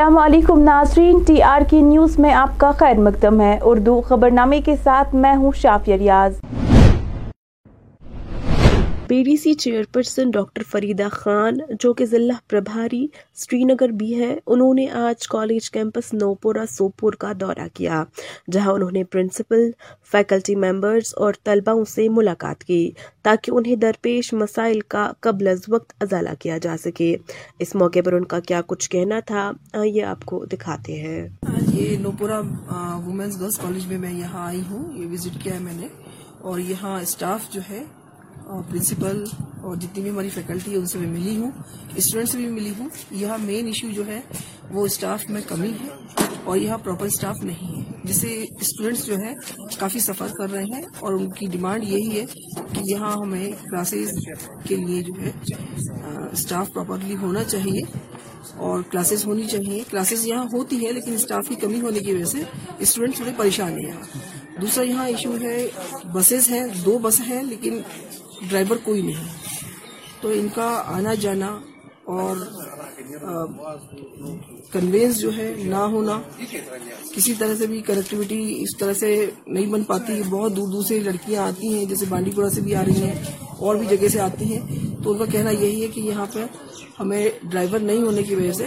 السلام علیکم ناظرین، ٹی آر کی نیوز میں آپ کا خیر مقدم ہے۔ اردو خبرنامے کے ساتھ میں ہوں Shafia Riaz. P D C chairperson doctor Farida Khan, جو کہ ضلع پربھاری سری نگر بھی ہے انہوں نے آج کالج کیمپس نوپورہ سوپور کا دورہ کیا، جہاں انہوں نے پرنسپل، فیکلٹی ممبرز اور طلباؤں سے ملاقات کی تاکہ انہیں درپیش مسائل کا قبل از وقت ازالہ کیا جا سکے۔ اس موقع پر ان کا کیا کچھ کہنا تھا یہ آپ کو دکھاتے ہیں۔ آج یہ نوپورہ وومنس گرلس کالج میں میں یہاں آئی ہوں، یہ وزٹ کیا ہے میں نے۔ اور یہاں اسٹاف جو ہے پرنسپل اور جتنی بھی ہماری فیکلٹی ہے ان سے میں ملی ہوں۔ اسٹوڈنٹ سے بھی ملی ہوں۔ یہاں مین ایشو جو ہے، وہ اسٹاف میں کمی ہے اور یہاں پراپر اسٹاف نہیں ہے جس سے اسٹوڈینٹس جو ہے کافی سفر کر رہے ہیں اور ان کی ڈیمانڈ یہی ہے کہ یہاں ہمیں کلاسز کے لیے جو ہے اسٹاف پراپرلی ہونا چاہیے اور کلاسز ہونی چاہیے۔ کلاسز یہاں ہوتی ہے لیکن اسٹاف کی کمی ہونے کی وجہ سے اسٹوڈینٹس تھوڑے پریشان ہیں یہاں۔ دوسرا یہاں ایشو ہے بسیز ہیں، دو بس ہیں، لیکن ڈرائیور کوئی نہیں۔ تو ان کا آنا جانا اور کنوینس جو ہے نہ ہونا، کسی طرح سے بھی کنیکٹیوٹی اس طرح سے نہیں بن پاتی۔ بہت دور دور سے لڑکیاں آتی ہیں، جیسے بانڈی پورہ سے بھی آ رہی ہیں، اور بھی جگہ سے آتی ہیں۔ تو ان کا کہنا یہی ہے کہ یہاں پہ ہمیں ڈرائیور نہیں ہونے کی وجہ سے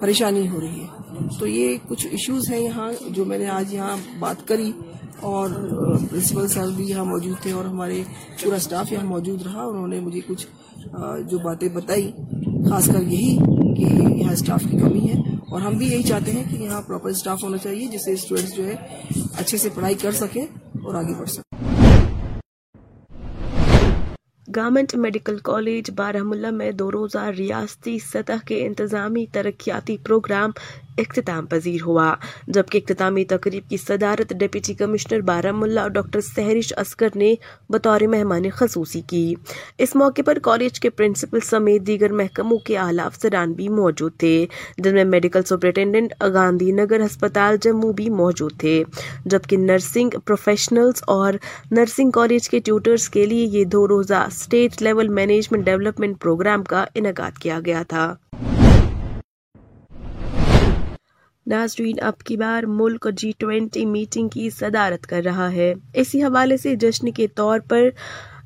پریشانی ہو رہی ہے۔ تو یہ کچھ ایشوز ہیں یہاں جو میں نے آج یہاں بات کری۔ اور پرنسپل سر بھی یہاں موجود تھے اور ہمارے پورا اسٹاف یہاں موجود رہا۔ انہوں نے مجھے کچھ جو باتیں بتائی، خاص کر یہی کہ یہاں اسٹاف کی کمی ہے۔ اور ہم بھی یہی چاہتے ہیں کہ یہاں پراپر اسٹاف ہونا چاہیے، جس سے اسٹوڈینٹس جو ہے اچھے سے پڑھائی کر سکیں اور آگے بڑھ سکیں۔ گورنمنٹ میڈیکل کالج بارہ ملہ میں دو روزہ ریاستی سطح کے انتظامی ترقیاتی پروگرام اختتام پذیر ہوا، جبکہ اختتامی تقریب کی صدارت ڈپٹی کمشنر بارہ ملا ڈاکٹر سہرش اسکر نے بطور مہمان خصوصی کی۔ اس موقع پر کالج کے پرنسپل سمیت دیگر محکموں کے اعلی افسران بھی موجود تھے، جن میں میڈیکل سپرنٹینڈنٹ گاندھی نگر ہسپتال جموں بھی موجود تھے، جبکہ نرسنگ پروفیشنلز اور نرسنگ کالج کے ٹیوٹرز کے لیے یہ دو روزہ state level management development program کا انعقاد کیا گیا تھا۔ ناظرین، اب کی بار ملک جی ٹوینٹی میٹنگ کی صدارت کر رہا ہے۔ اسی حوالے سے جشن کے طور پر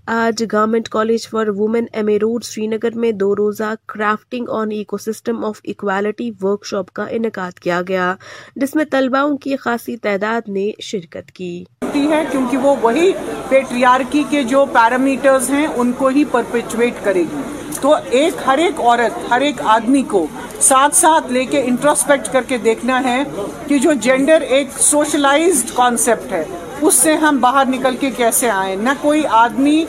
آج government college for women M A road Srinagar میں دو روزہ crafting on ecosystem of equality workshop کا انعقاد کیا گیا، جس میں طلباؤں کی خاصی تعداد نے شرکت کی۔ ہے کیونکہ وہ وہی پیٹریارکی کے جو پیرامیٹرز ہیں، ان کو ہی پرپیچویٹ کرے گی۔ تو ایک، ہر ایک عورت، ہر ایک آدمی کو ساتھ ساتھ لے کے انٹروسپیکٹ کر کے دیکھنا ہے کہ جو جینڈر ایک سوشلائزڈ کانسیپٹ ہے، اس سے ہم باہر نکل کے کیسے آئیں؟ نہ کوئی آدمی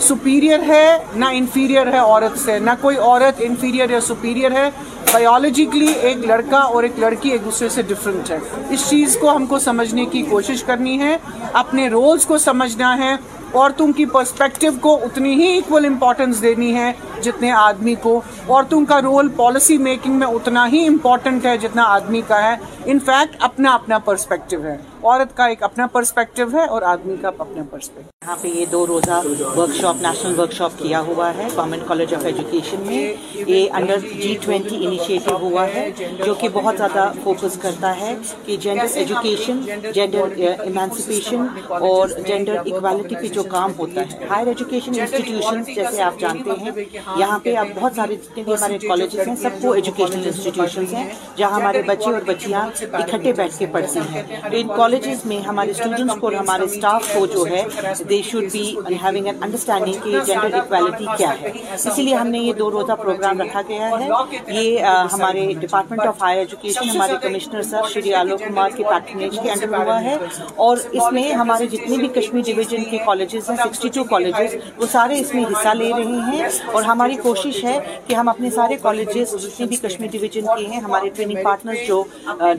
سپیریئر ہے، نہ انفیریئر ہے عورت سے، نہ کوئی عورت انفیریئر یا سپیریئر ہے۔ بایولوجیکلی ایک لڑکا اور ایک لڑکی ایک دوسرے سے ڈفرینٹ ہے اس چیز کو ہم کو سمجھنے کی کوشش کرنی ہے، اپنے رولز کو سمجھنا ہے، عورتوں کی پرسپیکٹو کو اتنی ہی ایکول امپورٹنس دینی ہے جتنے آدمی کو۔ عورتوں کا رول پالیسی میکنگ میں اتنا ہی امپورٹنٹ ہے جتنا آدمی کا ہے۔ انفیکٹ اپنا اپنا پرسپیکٹو ہے۔ عورت کا ایک اپنا پرسپیکٹو ہے اور آدمی کا اپنا پرسپیکٹو یہاں پہ یہ دو روزہ workshop national workshop کیا ہوا ہے۔ گورنمنٹ کالج آف ایجوکیشن میں یہ انڈر جی ٹوینٹی انیشیٹو ہوا ہے، جو کہ بہت زیادہ فوکس کرتا ہے کہ جینڈر ایجوکیشن جینڈر ایمانسپیشن اور جینڈر اکوالٹی پہ جو کام ہوتا ہے۔ ہائر ایجوکیشن انسٹیٹیوشن جیسے آپ جانتے ہیں، یہاں پہ اب بہت سارے جتنے بھی ہمارے کالجز ہیں، سب کو ایجوکیشنل انسٹیٹیوشنس ہیں، جہاں ہمارے بچے اور بچیاں اکٹھے بیٹھ کے پڑھتے ہیں۔ ان کالج کالجز میں ہمارے اسٹوڈنٹس کو اور ہمارے اسٹاف کو جو ہے they should be having an understanding کہ جینڈر اکوالٹی کیا ہے اسی لیے ہم نے یہ دو روزہ پروگرام رکھا گیا ہے یہ ہمارے ڈپارٹمنٹ آف ہائر ایجوکیشن ہمارے کمشنر سر شری آلوک کمار کے پیٹرنیج کے انڈر ہوا ہے اور اس میں ہمارے جتنے بھی کشمیر ڈویژن کے کالجز ہیں سکسٹی ٹو کالجز وہ سارے اس میں حصہ لے رہے ہیں اور ہماری کوشش ہے کہ ہم اپنے سارے کالجز جتنے بھی کشمیر ڈویژن کے ہیں ہمارے ٹریننگ پارٹنرز جو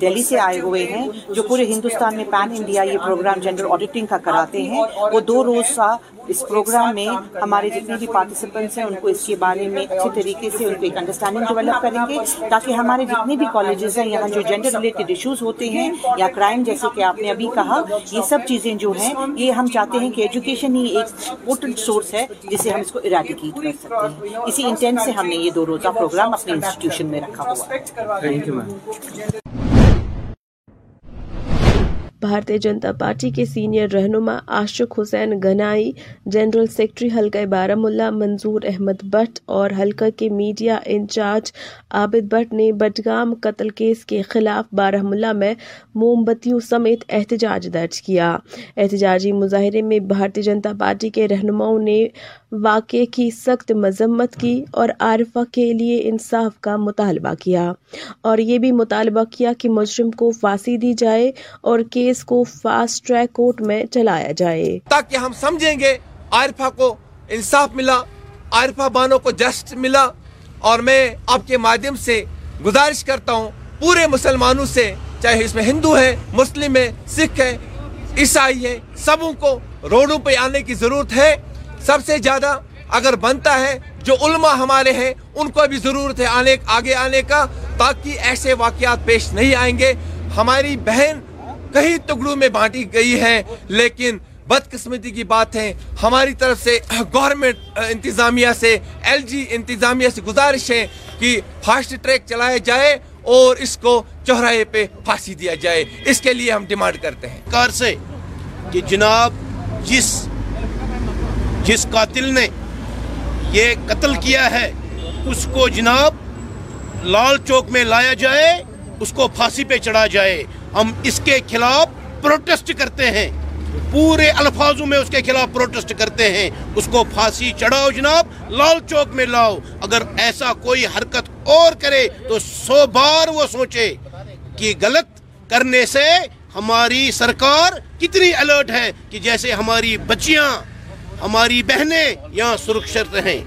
دہلی سے آئے ہوئے ہیں جو پورے ہندوستان میں پین انڈیا یہ پروگرام جنڈر آڈیٹنگ کا کراتے ہیں، وہ دو روز سا اس پروگرام میں ہمارے جتنے بھی پارٹیسپینٹس ہیں، ان کو اس کے بارے میں اچھے طریقے سے ان کو ایک انڈرسٹینڈنگ ڈیولپ کریں گے، تاکہ ہمارے جتنے بھی کالجز ہیں، یہاں جو جینڈر ریلیٹڈ ایشوز ہوتے ہیں یا کرائم جیسے کہ آپ نے ابھی کہا، یہ سب چیزیں جو ہیں، یہ ہم چاہتے ہیں کہ ایجوکیشن ہی ایک امپورٹنٹ سورس ہے جسے ہم اس کو اریڈیکیٹ کر سکتے ہیں۔ اسی انٹینٹ سے ہم نے یہ دو روزہ پروگرام اپنے انسٹیٹیوشن میں رکھا ہوا ہے۔ بھارتی جنتا پارٹی کے سینئر رہنما عاشق حسین گنائی، جنرل سیکرٹری حلقہ بارہ ملا منظور احمد بٹ اور حلقہ کے میڈیا انچارج عابد بٹ نے بٹگام قتل کیس کے خلاف بارہ ملا میں موم بتیوں سمیت احتجاج درج کیا۔ احتجاجی مظاہرے میں بھارتی جنتا پارٹی کے رہنماؤں نے واقعے کی سخت مذمت کی اور عارفہ کے لیے انصاف کا مطالبہ کیا اور یہ بھی مطالبہ کیا کہ مجرم کو پھانسی دی جائے اور کیس کو فاسٹ ٹریک کورٹ میں چلایا جائے۔ تاکہ ہم سمجھیں گے، عارفہ کو انصاف ملا، عارفہ بانوں کو جسٹ ملا اور میں آپ کے مادھیم سے گزارش کرتا ہوں، پورے مسلمانوں سے، چاہے اس میں ہندو ہے، مسلم ہے، سکھ ہے، عیسائی ہے، سبوں کو روڈوں پہ آنے کی ضرورت ہے۔ سب سے زیادہ اگر بنتا ہے، جو علماء ہمارے ہیں، ان کو بھی ضرورت ہے آنے، آگے آنے کا، تاکہ ایسے واقعات پیش نہیں آئیں گے۔ ہماری بہن کئی ٹکڑوں میں بانٹی گئی ہے، لیکن بدقسمتی کی بات ہے۔ ہماری طرف سے گورنمنٹ انتظامیہ سے، ایل جی انتظامیہ سے گزارش ہے کہ فاسٹ ٹریک چلایا جائے اور اس کو چوراہے پہ پھانسی دیا جائے۔ اس کے لیے ہم ڈیمانڈ کرتے ہیں۔ کار سے کہ جناب، جس جس قاتل نے یہ قتل کیا ہے، اس کو جناب لال چوک میں لایا جائے، اس کو پھانسی پہ چڑھا جائے۔ ہم اس کے خلاف پروٹیسٹ کرتے ہیں۔ پورے الفاظوں میں اس کے خلاف پروٹیسٹ کرتے ہیں۔ اس کو پھانسی چڑھاؤ جناب، لال چوک میں لاؤ۔ اگر ایسا کوئی حرکت اور کرے تو سو بار وہ سوچے کہ غلط کرنے سے ہماری سرکار کتنی الرٹ ہے کہ جیسے ہماری بچیاں ہماری بہنیں یہاں سرکشت رہیں۔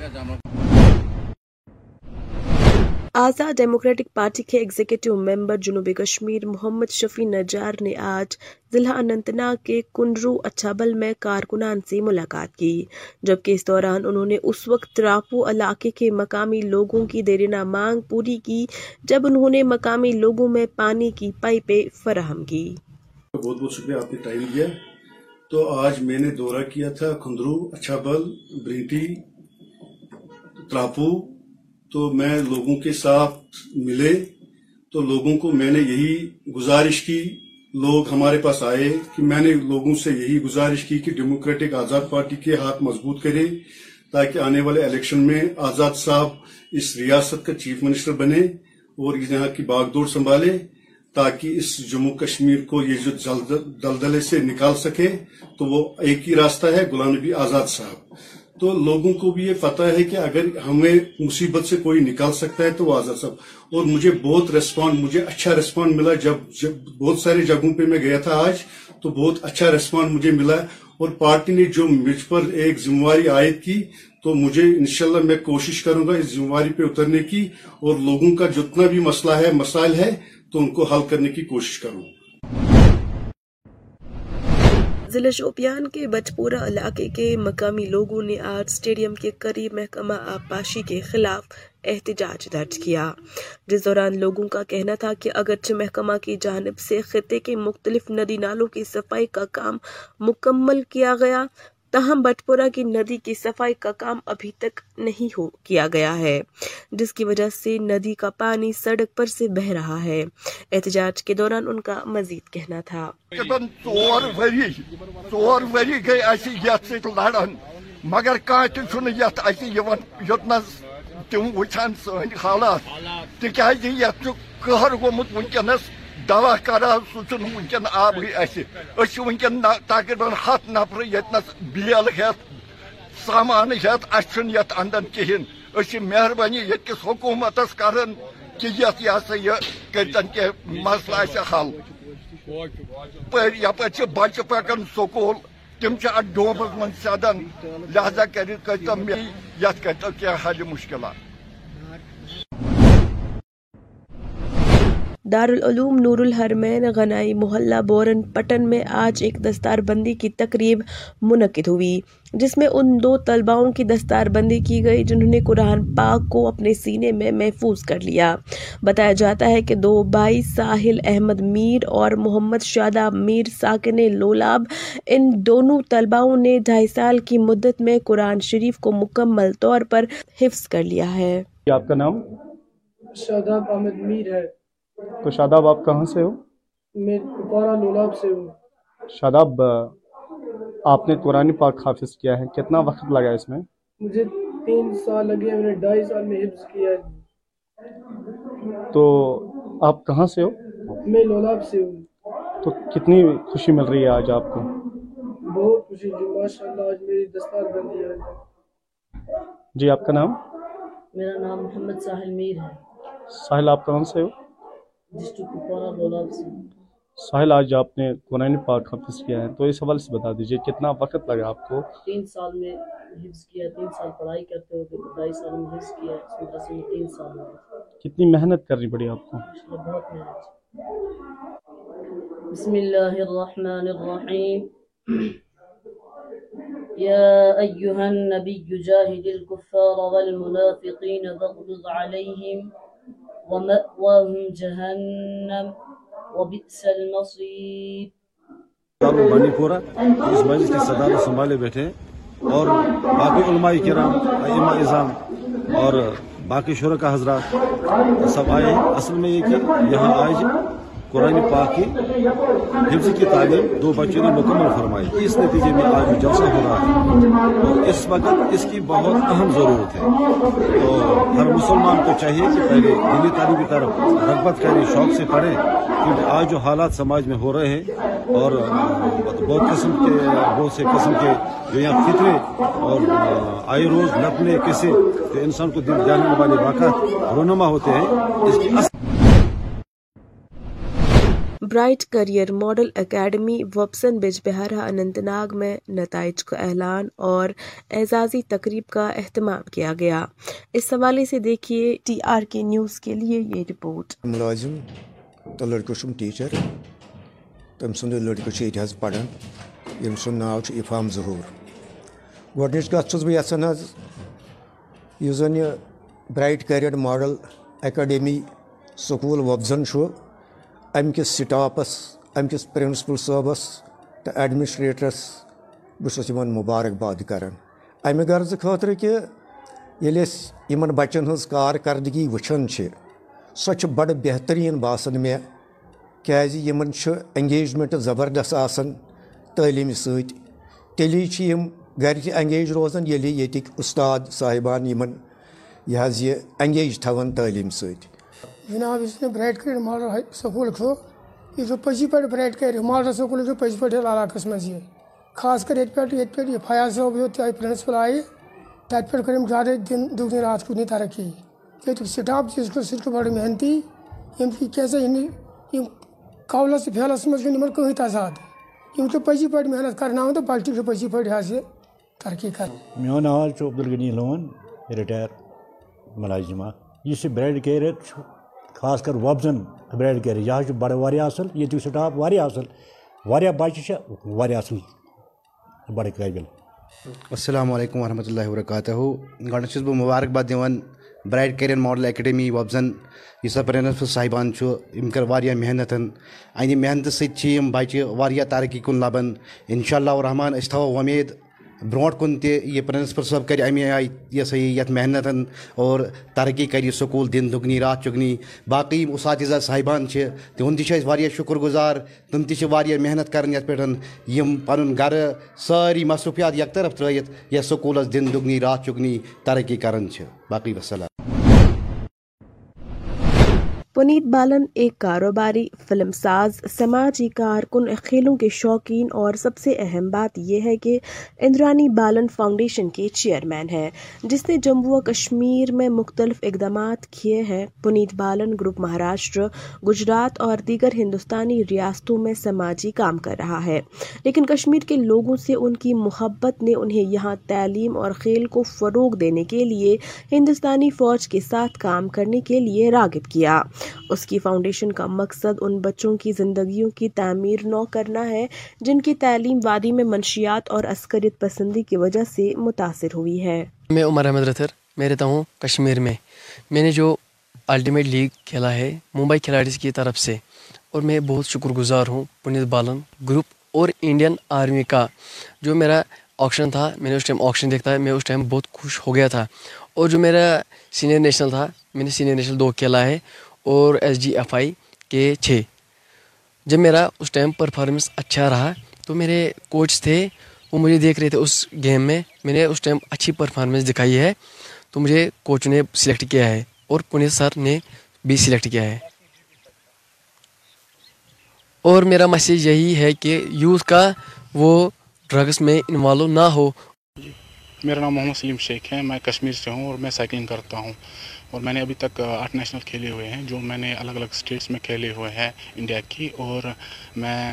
آزاد ڈیموکریٹک پارٹی کے ایگزیکٹو ممبر جنوبی کشمیر محمد شفیع نجار نے آج ضلع اننت ناگ کے کنڈرو اچھابل میں کارکنان سے ملاقات کی۔ جبکہ اس دوران انہوں نے اس وقت تراپو علاقے کے مقامی لوگوں کی دیرینہ مانگ پوری کی جب انہوں نے مقامی لوگوں میں پانی کی پائپیں فراہم کی۔ بہت بہت شکریہ آپ نے ٹائم دیا۔ تو آج میں نے دورہ کیا تھا کھندرو، اچھابل برینٹی تراپو۔ تو میں لوگوں کے ساتھ ملے۔ تو لوگوں کو میں نے یہی گزارش کی۔ لوگ ہمارے پاس آئے کہ میں نے لوگوں سے یہی گزارش کی کہ ڈیموکریٹک آزاد پارٹی کے ہاتھ مضبوط کرے تاکہ آنے والے الیکشن میں آزاد صاحب اس ریاست کا چیف منسٹر بنے اور یہاں کی باغ دوڑ سنبھالے۔ تاکہ اس جموں کشمیر کو یہ جو دلدلے سے نکال سکے، تو وہ ایک ہی راستہ ہے، غلام نبی آزاد صاحب۔ تو لوگوں کو بھی یہ پتہ ہے کہ اگر ہمیں مصیبت سے کوئی نکال سکتا ہے تو وہ آزاد صاحب۔ اور مجھے بہت ریسپانڈ مجھے اچھا ریسپانڈ ملا جب جب بہت سارے جگہوں پہ میں گیا تھا آج، تو بہت اچھا ریسپانڈ مجھے ملا۔ اور پارٹی نے جو مجھ پر ایک ذمہ واری عائد کی، تو مجھے انشاءاللہ میں کوشش کروں گا اس ذمہ واری پہ اترنے کی۔ اور لوگوں کا جتنا بھی مسئلہ ہے، مسائل ہے تو ان کو حل کرنے کی کوشش کروں۔ ضلع شوپیان کے بچپورہ علاقے کے مقامی لوگوں نے آج سٹیڈیم کے قریب محکمہ آبپاشی کے خلاف احتجاج درج کیا۔ جس دوران لوگوں کا کہنا تھا کہ اگرچہ محکمہ کی جانب سے خطے کے مختلف ندی نالوں کی صفائی کا کام مکمل کیا گیا تاہم بٹپورہ کی ندی کی صفائی کا کام ابھی تک نہیں ہو کیا گیا ہے، جس کی وجہ سے ندی کا پانی سڑک پر سے بہ رہا ہے۔ احتجاج کے دوران ان کا مزید کہنا تھا۔ مگر تم وچان سن حالات۔ تکیازِ یتھ چھُ قہر گوٚمُت وٕنکیٚنس دوا کرا سُہ چھُنہٕ وٕنکیٚن آبٕے اَسہِ۔ أسۍ چھِ تقریٖباً نفر ییٚتنس بیل ہٮ۪تھ سامان ہٮ۪تھ اَسہِ چھُنہٕ یتھ انٛدر کِہیٖنۍ۔ أسۍ چھِ مہربٲنی کران کہ یتھ یہ ہسا یہ کٔرتن کینٛہہ مسلہٕ آسہِ حل۔ یپٲرۍ چھِ پکان سکوٗل، تم چھِ اتھ ڈومس منٛز سیدان۔ لہذا کٔرِتھ کٔرتو مےٚ یتھ کینٛہہ حل مُشکلات۔ دارالعلوم نور الحرمین غنائی محلہ بورن پٹن میں آج ایک دستار بندی کی تقریب منعقد ہوئی جس میں ان دو طلباؤں کی دستار بندی کی گئی جنہوں نے قرآن پاک کو اپنے سینے میں محفوظ کر لیا۔ بتایا جاتا ہے کہ دو بھائی ساحل احمد میر اور محمد شاداب میر ساکن لولاب ان دونوں طلباؤں نے ڈھائی سال کی مدت میں قرآن شریف کو مکمل طور پر حفظ کر لیا ہے۔ آپ کا نام؟ شاداب احمد میر ہے۔ تو شاداب آپ کہاں سے ہو؟ میں کپارا لولاب سے ہوں۔ شاداب آپ نے قرآن پاک حافظ کیا ہے۔ کتنا وقت لگا اس میں؟ مجھے تین سال لگے میں نے ڈھائی سال میں حفظ کیا ہے۔ تو آپ کہاں سے ہو؟ میں لولاب سے ہوں۔ تو کتنی خوشی مل رہی ہے آج آپ کو؟ بہت خوشی جو ماشاء اللہ آج میری دستار بندی ہے۔ جی آپ کا نام؟ میرا نام محمد ساحل میر ہے۔ ساحل آپ کہاں سے ہو ڈسٹرکٹ کپوارہ لولاب سے ساحل آج آپ نے قرآن پاک حفظ کیا ہے تو اس حوالے سے بتا دیجیے کتنا وقت لگا آپ کو؟ تین سال میں حفظ کیا تین سال پڑھائی کرتے ہوتے ڈھائی سال میں حفظ کیا مدرسے میں تین سال میں کتنی محنت کرنی پڑی آپ کو؟ بہت محنت۔ بسم اللہ الرحمن الرحیم۔ يا أيها النبي جاهد الكفار والمنافقين واغلظ عليهم ومأواهم جهنم وبئس المصير. بانی پورا اس مجلس کے صدارت سنبھالے بیٹھے ہیں اور باقی علماء کرام، ائمہ اظام اور باقی شرکا حضرات سب آئے ہیں۔ اصل میں یہ کہ یہاں آج قرآن پاک کی حفظ کی تعلیم دو بچوں نے مکمل فرمائی۔ اس نتیجے میں آج جلسہ ہو رہا ہے۔ اور اس وقت اس کی بہت اہم ضرورت ہے۔ تو ہر مسلمان کو چاہیے کہ پہلے دلی تعلیم کی طرف رغبت کرے، شوق سے پڑھے۔ کیونکہ آج جو حالات سماج میں ہو رہے ہیں اور بہت قسم کے، بہت سے قسم کے جو یہاں فطرے اور آئے روز نپنے کسے انسان کو دل جاننے والے واقعات رونما ہوتے ہیں۔ اس کی اصل برائٹ کریئر ماڈل اکیڈمی وپسن بج بہارہ اننت ناگ میں نتائج کا اعلان اور اعزازی تقریب کا اہتمام کیا گیا۔ اس حوالے سے دیکھیے ٹی آر کے نیوز کے لیے یہ رپورٹ۔ ملازم تو لڑکوں ٹیچر تم سند لڑکہ یہ پڑھان یم سن ناو افام ظہور۔ گۄڈنِچ کتھ چھُس بہٕ یژھان حظ یُس زن یہِ ماڈل اکیڈمی سکوٗل وۄبزن چھُ امہِ کِس سٹافس امہِ کِس پرنسپل صٲبس تہٕ ایڈمنسٹریٹرس، بہٕ چھُس یِمن مُبارکباد کران۔ امہِ غرضہٕ خٲطرٕ کہِ ییٚلہِ أسۍ یِمن بچن ہٕنٛز کارکردگی وٕچھان چھِ، سۄ چھِ بڑٕ بہتریٖن باسان مےٚ، کیازِ یِمن چھُ انگیجمنٹ زبردست آسان تعلیٖمہِ سۭتۍ۔ تیٚلی چھِ یِم گرِ تہِ انگیج روزان ییٚلہِ ییٚتِکۍ اُستاد صاحبان یِمن یہِ حظ یہِ انگیج تھاوان تعلیٖم سۭتۍ۔ جناب، اس برائٹ کیریئر ماڈل سکول چھُ یہِ چھُ پٔزی پٲٹھۍ برایٹ کیریئر ماڈل سکوٗل چھُ پٔزی پٲٹھۍ منٛز یہِ خاص کر ییٚتہِ پٮ۪ٹھ ییٚتہِ پٮ۪ٹھ یہِ فیاض صٲب یوٚت آیہِ پرنسپل آیہِ تَتہِ پٮ۪ٹھ کٔر أمۍ زیادٕ دِن دُگنہِ راتھ کُنہِ ترقی ییٚتیُک سٹاف تہِ چھُ سُہ تہِ چھُ محنتی۔ یِم تہِ یِم قولس تہٕ پھیلس منٛز چھُنہٕ یِمن کٕہٕنۍ تضاد یِم چھِ پٔزی پٲٹھۍ محنت کرناوان تہٕ بچہِ چھِ پٔزی پٲٹھۍ حظ یہِ ترقی کران میون ناو چھُ عبدالغنی لون رِٹایر مُلازِمہ یُس یہِ برٛایڈ چھُ خاص کر وۄبزن برٛایڈ کیریَر یہِ حظ چھُ بڑٕ واریاہ اَصٕل ییٚتیُک سٹاف واریاہ اَصٕل واریاہ بچہِ چھِ واریاہ اَصٕل بڑٕ قٲبِل السلام علیکم ورحمۃ اللہ وبرکاتہ۔ گۄڈنٮ۪تھ چھُس بہٕ مُبارکباد دِوان برایٹ کیریَر ماڈل اکیڈمی وۄبزن یُس ہسا پرنسپل صاحبان چھُ أمۍ کٔر واریاہ محنت اَمہِ محنتہٕ سۭتۍ چھِ یِم بچہِ واریاہ ترقی کُن لبان انشاء اللہ رحمان أسۍ تھاوو وۄمید برونٛٹھ کُن تہِ یہِ پرنسپل صٲب کرِ اَمہِ آیہِ یہِ سا یہِ یتھ محنت اور ترقی کرِ یہِ سکوٗل دِن دُگنی راتھ چُگنی باقٕے یِم صاحبان چھِ تِہُنٛد تہِ چھِ أسۍ واریاہ گُزار تِم تہِ چھِ واریاہ محنت کران یتھ پٮ۪ٹھ یِم پنُن گرٕ سٲری مصروٗفیات یکطرف ترٲیِتھ یتھ سکوٗلس دِن دُگنی راتھ چُگنی ترقی کران چھِ باقٕے وسلام۔ پنیت بالن ایک کاروباری فلم ساز سماجی کارکن کھیلوں کے شوقین اور سب سے اہم بات یہ ہے کہ اندرانی بالن فاؤنڈیشن کے چیئرمین ہیں، جس نے جموں و کشمیر میں مختلف اقدامات کیے ہیں۔ پنیت بالن گروپ مہاراشٹر، گجرات اور دیگر ہندوستانی ریاستوں میں سماجی کام کر رہا ہے۔ لیکن کشمیر کے لوگوں سے ان کی محبت نے انہیں یہاں تعلیم اور کھیل کو فروغ دینے کے لیے ہندوستانی فوج کے ساتھ کام کرنے کے لیے راغب کیا۔ اس کی فاؤنڈیشن کا مقصد ان بچوں کی زندگیوں کی تعمیر نو کرنا ہے، جن کی تعلیم وادی میں منشیات اور عسکریت پسندی کی وجہ سے متاثر ہوئی ہے۔ میں عمر احمد رتھر، میں رہتا ہوں کشمیر میں۔ میں نے جو الٹیمیٹ لیگ کھیلا ہے ممبئی کھلاڑیز کی طرف سے، اور میں بہت شکر گزار ہوں پنیت بالن گروپ اور انڈین آرمی کا۔ جو میرا آکشن تھا، میں نے اس ٹائم آکشن دیکھتا ہے، میں اس ٹائم بہت خوش ہو گیا تھا۔ اور جو میرا سینئر نیشنل تھا، میں نے سینئر نیشنل دو کھیلا ہے۔ اور ایس جی ایف آئی کے چھ۔ جب میرا اس ٹائم پرفارمنس اچھا رہا، تو میرے کوچ تھے، وہ مجھے دیکھ رہے تھے اس گیم میں۔ میں نے اس ٹائم اچھی پرفارمنس دکھائی ہے، تو مجھے کوچ نے سلیکٹ کیا ہے اور پنیت سر نے بھی سلیکٹ کیا ہے۔ اور میرا میسیج یہی ہے کہ یوتھ کا وہ ڈرگس میں انوالو نہ ہو۔ میرا نام محمد سلیم شیخ ہے، میں کشمیر سے ہوں اور میں سائیکلنگ کرتا ہوں۔ اور میں نے ابھی تک آٹھ نیشنل کھیلے ہوئے ہیں، جو میں نے الگ الگ اسٹیٹس میں کھیلے ہوئے ہیں، انڈیا کی۔ اور میں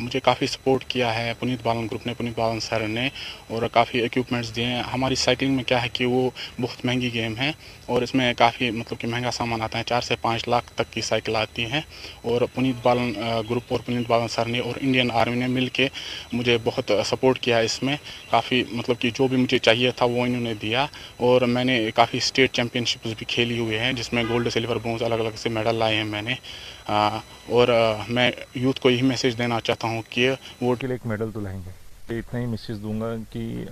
مجھے کافی سپورٹ کیا ہے پنیت بالن گروپ نے پنیت بالن سر نے، اور کافی ایکوپمنٹس دیے ہیں۔ ہماری سائیکلنگ میں کیا ہے کہ وہ بہت مہنگی گیم ہے اور اس میں کافی مطلب کہ مہنگا سامان آتا ہے۔ چار سے پانچ لاکھ تک کی سائیکل آتی ہیں۔ اور پنیت بالن گروپ اور پنیت بالن سر نے اور انڈین آرمی نے مل کے مجھے بہت سپورٹ کیا ہے اس میں۔ کافی مطلب کہ جو بھی مجھے چاہیے تھا وہ انہوں نے دیا اور میں نے کافی اسٹیٹ چیمپئن شپس بھی کھیلی ہوئے ہیں، جس میں گولڈ سلور برونز الگ الگ سے میڈل لائے ہیں میں نے۔ اور میں یوتھ کو یہی میسیج دینا چاہتا ہوں کہ وہ کے لیے ایک میڈل تو لائیں گے۔ اتنا ہی میسیج دوں گا کہ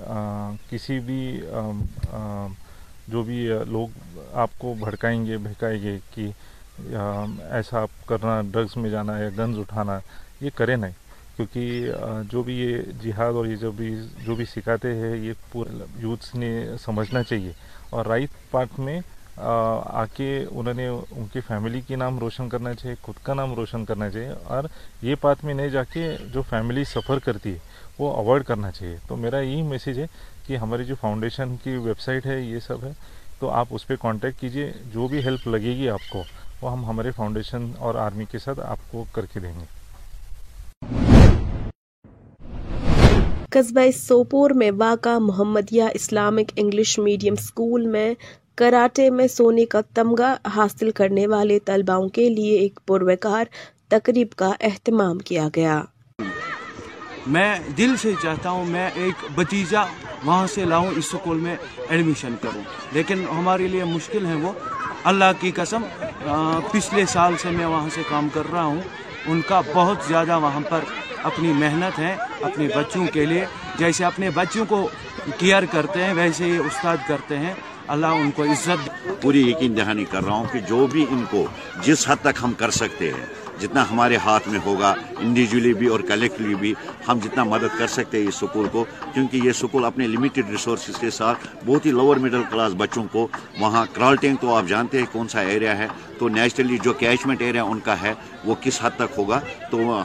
کسی بھی جو بھی لوگ آپ کو بھڑکائیں گے، بہکائیں گے کہ ایسا آپ کرنا ڈرگس میں جانا یا گنز اٹھانا، یہ کرے نہیں۔ کیونکہ جو بھی یہ جہاد اور یہ جو بھی جو بھی سکھاتے ہیں، یہ پورے یوتھس نے سمجھنا چاہیے۔ اور رائٹ پارٹ میں، آ کے انہوں نے ان کی فیملی کی نام روشن کرنا چاہیے، خود کا نام روشن کرنا چاہیے۔ اور یہ بات میں نہیں جا کے جو فیملی سفر کرتی ہے، وہ اوائڈ کرنا چاہیے۔ تو میرا یہی میسیج ہے کہ ہماری جو فاؤنڈیشن کی ویب سائٹ ہے، یہ سب ہے، تو آپ اس پہ کانٹیکٹ کیجیے جو بھی ہیلپ لگے گی آپ کو، وہ ہم ہمارے فاؤنڈیشن اور آرمی کے ساتھ آپ کو کر کے دیں گے۔ قصبہ سوپور میں واقع Mohammadia Islamic English medium school میں کراٹے میں سونے کا تمغہ حاصل کرنے والے طلباؤں کے لیے ایک پروکار تقریب کا اہتمام کیا گیا۔ میں دل سے چاہتا ہوں میں ایک بتیجا وہاں سے لاؤں، اس سکول میں ایڈمیشن کروں۔ لیکن ہمارے لیے مشکل ہے وہ۔ اللہ کی قسم پچھلے سال سے میں وہاں سے کام کر رہا ہوں۔ ان کا بہت زیادہ وہاں پر اپنی محنت ہے، اپنے بچوں کے لیے۔ جیسے اپنے بچوں کو کیئر کرتے ہیں، ویسے یہ استاد کرتے ہیں۔ اللہ ان کو عزت پوری یقین دہانی کر رہا ہوں کہ جو بھی ان کو جس حد تک ہم کر سکتے ہیں جتنا ہمارے ہاتھ میں ہوگا، انڈیویجولی بھی اور کلیکٹلی بھی ہم جتنا مدد کر سکتے ہیں اس سکول کو، کیونکہ یہ سکول اپنے لمیٹڈ ریسورسز کے ساتھ بہت ہی لوور مڈل کلاس بچوں کو وہاں کرالٹنگ تو آپ جانتے ہیں کون سا ایریا ہے، تو نیچرلی جو کیچمنٹ ایریا ان کا ہے، وہ کس حد تک ہوگا؟ تو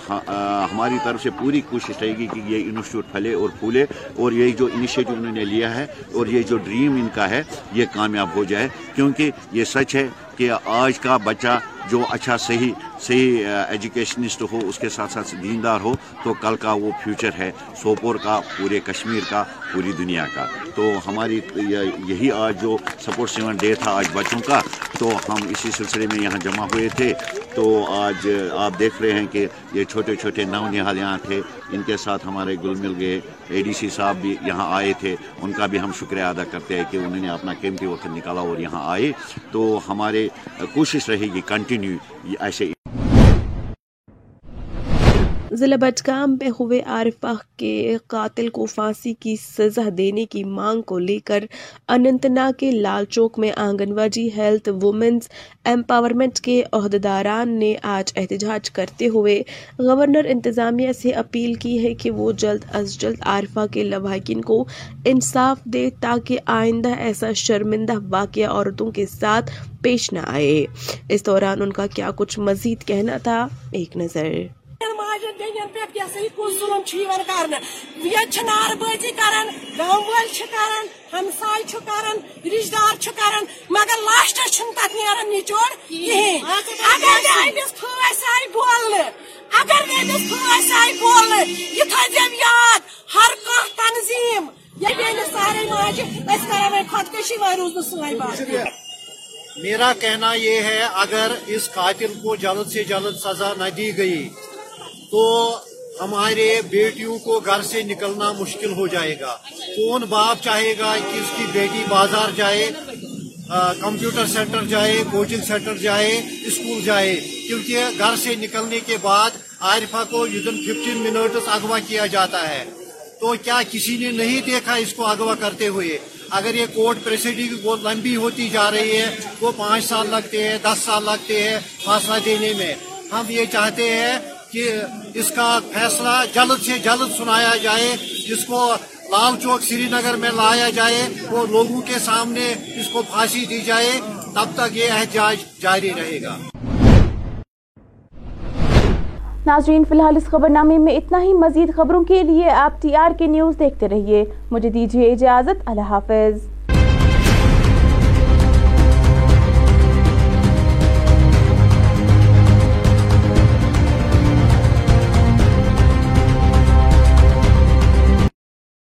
ہماری طرف سے پوری کوشش رہے گی کہ یہ انسٹیٹیوٹ پھلے اور پھولے اور یہ جو انیشیٹو انہوں نے لیا ہے اور یہ جو ڈریم ان کا ہے، یہ کامیاب ہو جائے، کیونکہ یہ سچ ہے کہ آج کا بچہ جو اچھا صحیح صحیح ایجوکیشنسٹ ہو، اس کے ساتھ ساتھ دیندار ہو، تو کل کا وہ فیوچر ہے، سوپور کا، پورے کشمیر کا، پوری دنیا کا۔ تو ہماری یہی آج جو سپورٹ سیون ڈے تھا، آج بچوں کا، تو ہم اسی سلسلے میں یہاں جمع ہوئے تھے۔ تو آج آپ دیکھ رہے ہیں کہ یہ چھوٹے چھوٹے نو نہال یہاں تھے ان کے ساتھ ہمارے گل مل گئے اے ڈی سی صاحب بھی یہاں آئے تھے، ان کا بھی ہم شکریہ ادا کرتے ہیں کہ انہوں نے اپنا قیمتی وقت نکالا اور یہاں آئے۔ تو ہمارے کوشش رہے گی کنٹینیو ایسے ضلع بٹگام میں ہوئے عارفہ کے قاتل کو پھانسی کی سزا دینے کی مانگ کو لے کر اننت ناگ کے لال چوک میں آنگن واڑی ہیلتھ وومنز ایمپاورمنٹ کے عہدیداران نے آج احتجاج کرتے ہوئے گورنر انتظامیہ سے اپیل کی ہے کہ وہ جلد از جلد عارفہ کے لواحقین کو انصاف دے تاکہ آئندہ ایسا شرمندہ واقعہ عورتوں کے ساتھ پیش نہ آئے۔ اس دوران ان کا کیا کچھ مزید کہنا تھا، ایک نظر۔ ماجن بیٚنٮ۪ن پٮ۪ٹھ یہِ ہسا یہِ کُس ظُلُم چھُ یِوان کرنہٕ؟ ییٚتہِ چھِ نارٕ بٲزی کران، گام وٲلۍ چھِ کران، ہمساے چھُ کران، رِشتہٕ دار چھُ کران، مگر لاسٹس چھُنہٕ تتھ نیران نِچوڑ کِہیٖنۍ۔ اگر نہٕ أمِس پھٲسۍ آیہِ بولنہٕ، اگر نہٕ أمِس پھٲسۍ آیہِ بولنہٕ، یہِ تھٲیزٮ۪و یاد، ہر کانٛہہ تنظیٖم۔ یہِ بیٚنہِ یعنی سارے ماجہِ أسۍ کرو وۄنۍ خۄدکٔشی، وۄنۍ روٗز نہٕ سٲنۍ بات۔ میرا کہنا یہ ہے، اگر اس قاتل کو جلد سے جلد سزا نہ دی گئی تو ہمارے بیٹیوں کو گھر سے نکلنا مشکل ہو جائے گا۔ کون باپ چاہے گا کہ اس کی بیٹی بازار جائے کمپیوٹر سینٹر جائے، کوچنگ سینٹر جائے، اسکول جائے۔ کیونکہ گھر سے نکلنے کے بعد عارفہ کو ودن ففٹین منٹس اغوا کیا جاتا ہے۔ تو کیا کسی نے نہیں دیکھا اس کو اغوا کرتے ہوئے؟ اگر یہ کورٹ پریسیڈنگ بہت لمبی ہوتی جا رہی ہے، وہ پانچ سال لگتے ہیں، دس سال لگتے ہیں فاصلہ دینے میں۔ ہم یہ چاہتے ہیں کہ اس کا فیصلہ جلد سے جلد سنایا جائے، جس کو لال چوک سری نگر میں لایا جائے، وہ لوگوں کے سامنے اس کو پھانسی دی جائے، تب تک یہ احتجاج جاری رہے گا۔ ناظرین، فی الحال اس خبر نامے میں اتنا ہی۔ مزید خبروں کے لیے آپ ٹی آر کے نیوز دیکھتے رہیے۔ مجھے دیجیے اجازت۔ اللہ حافظ۔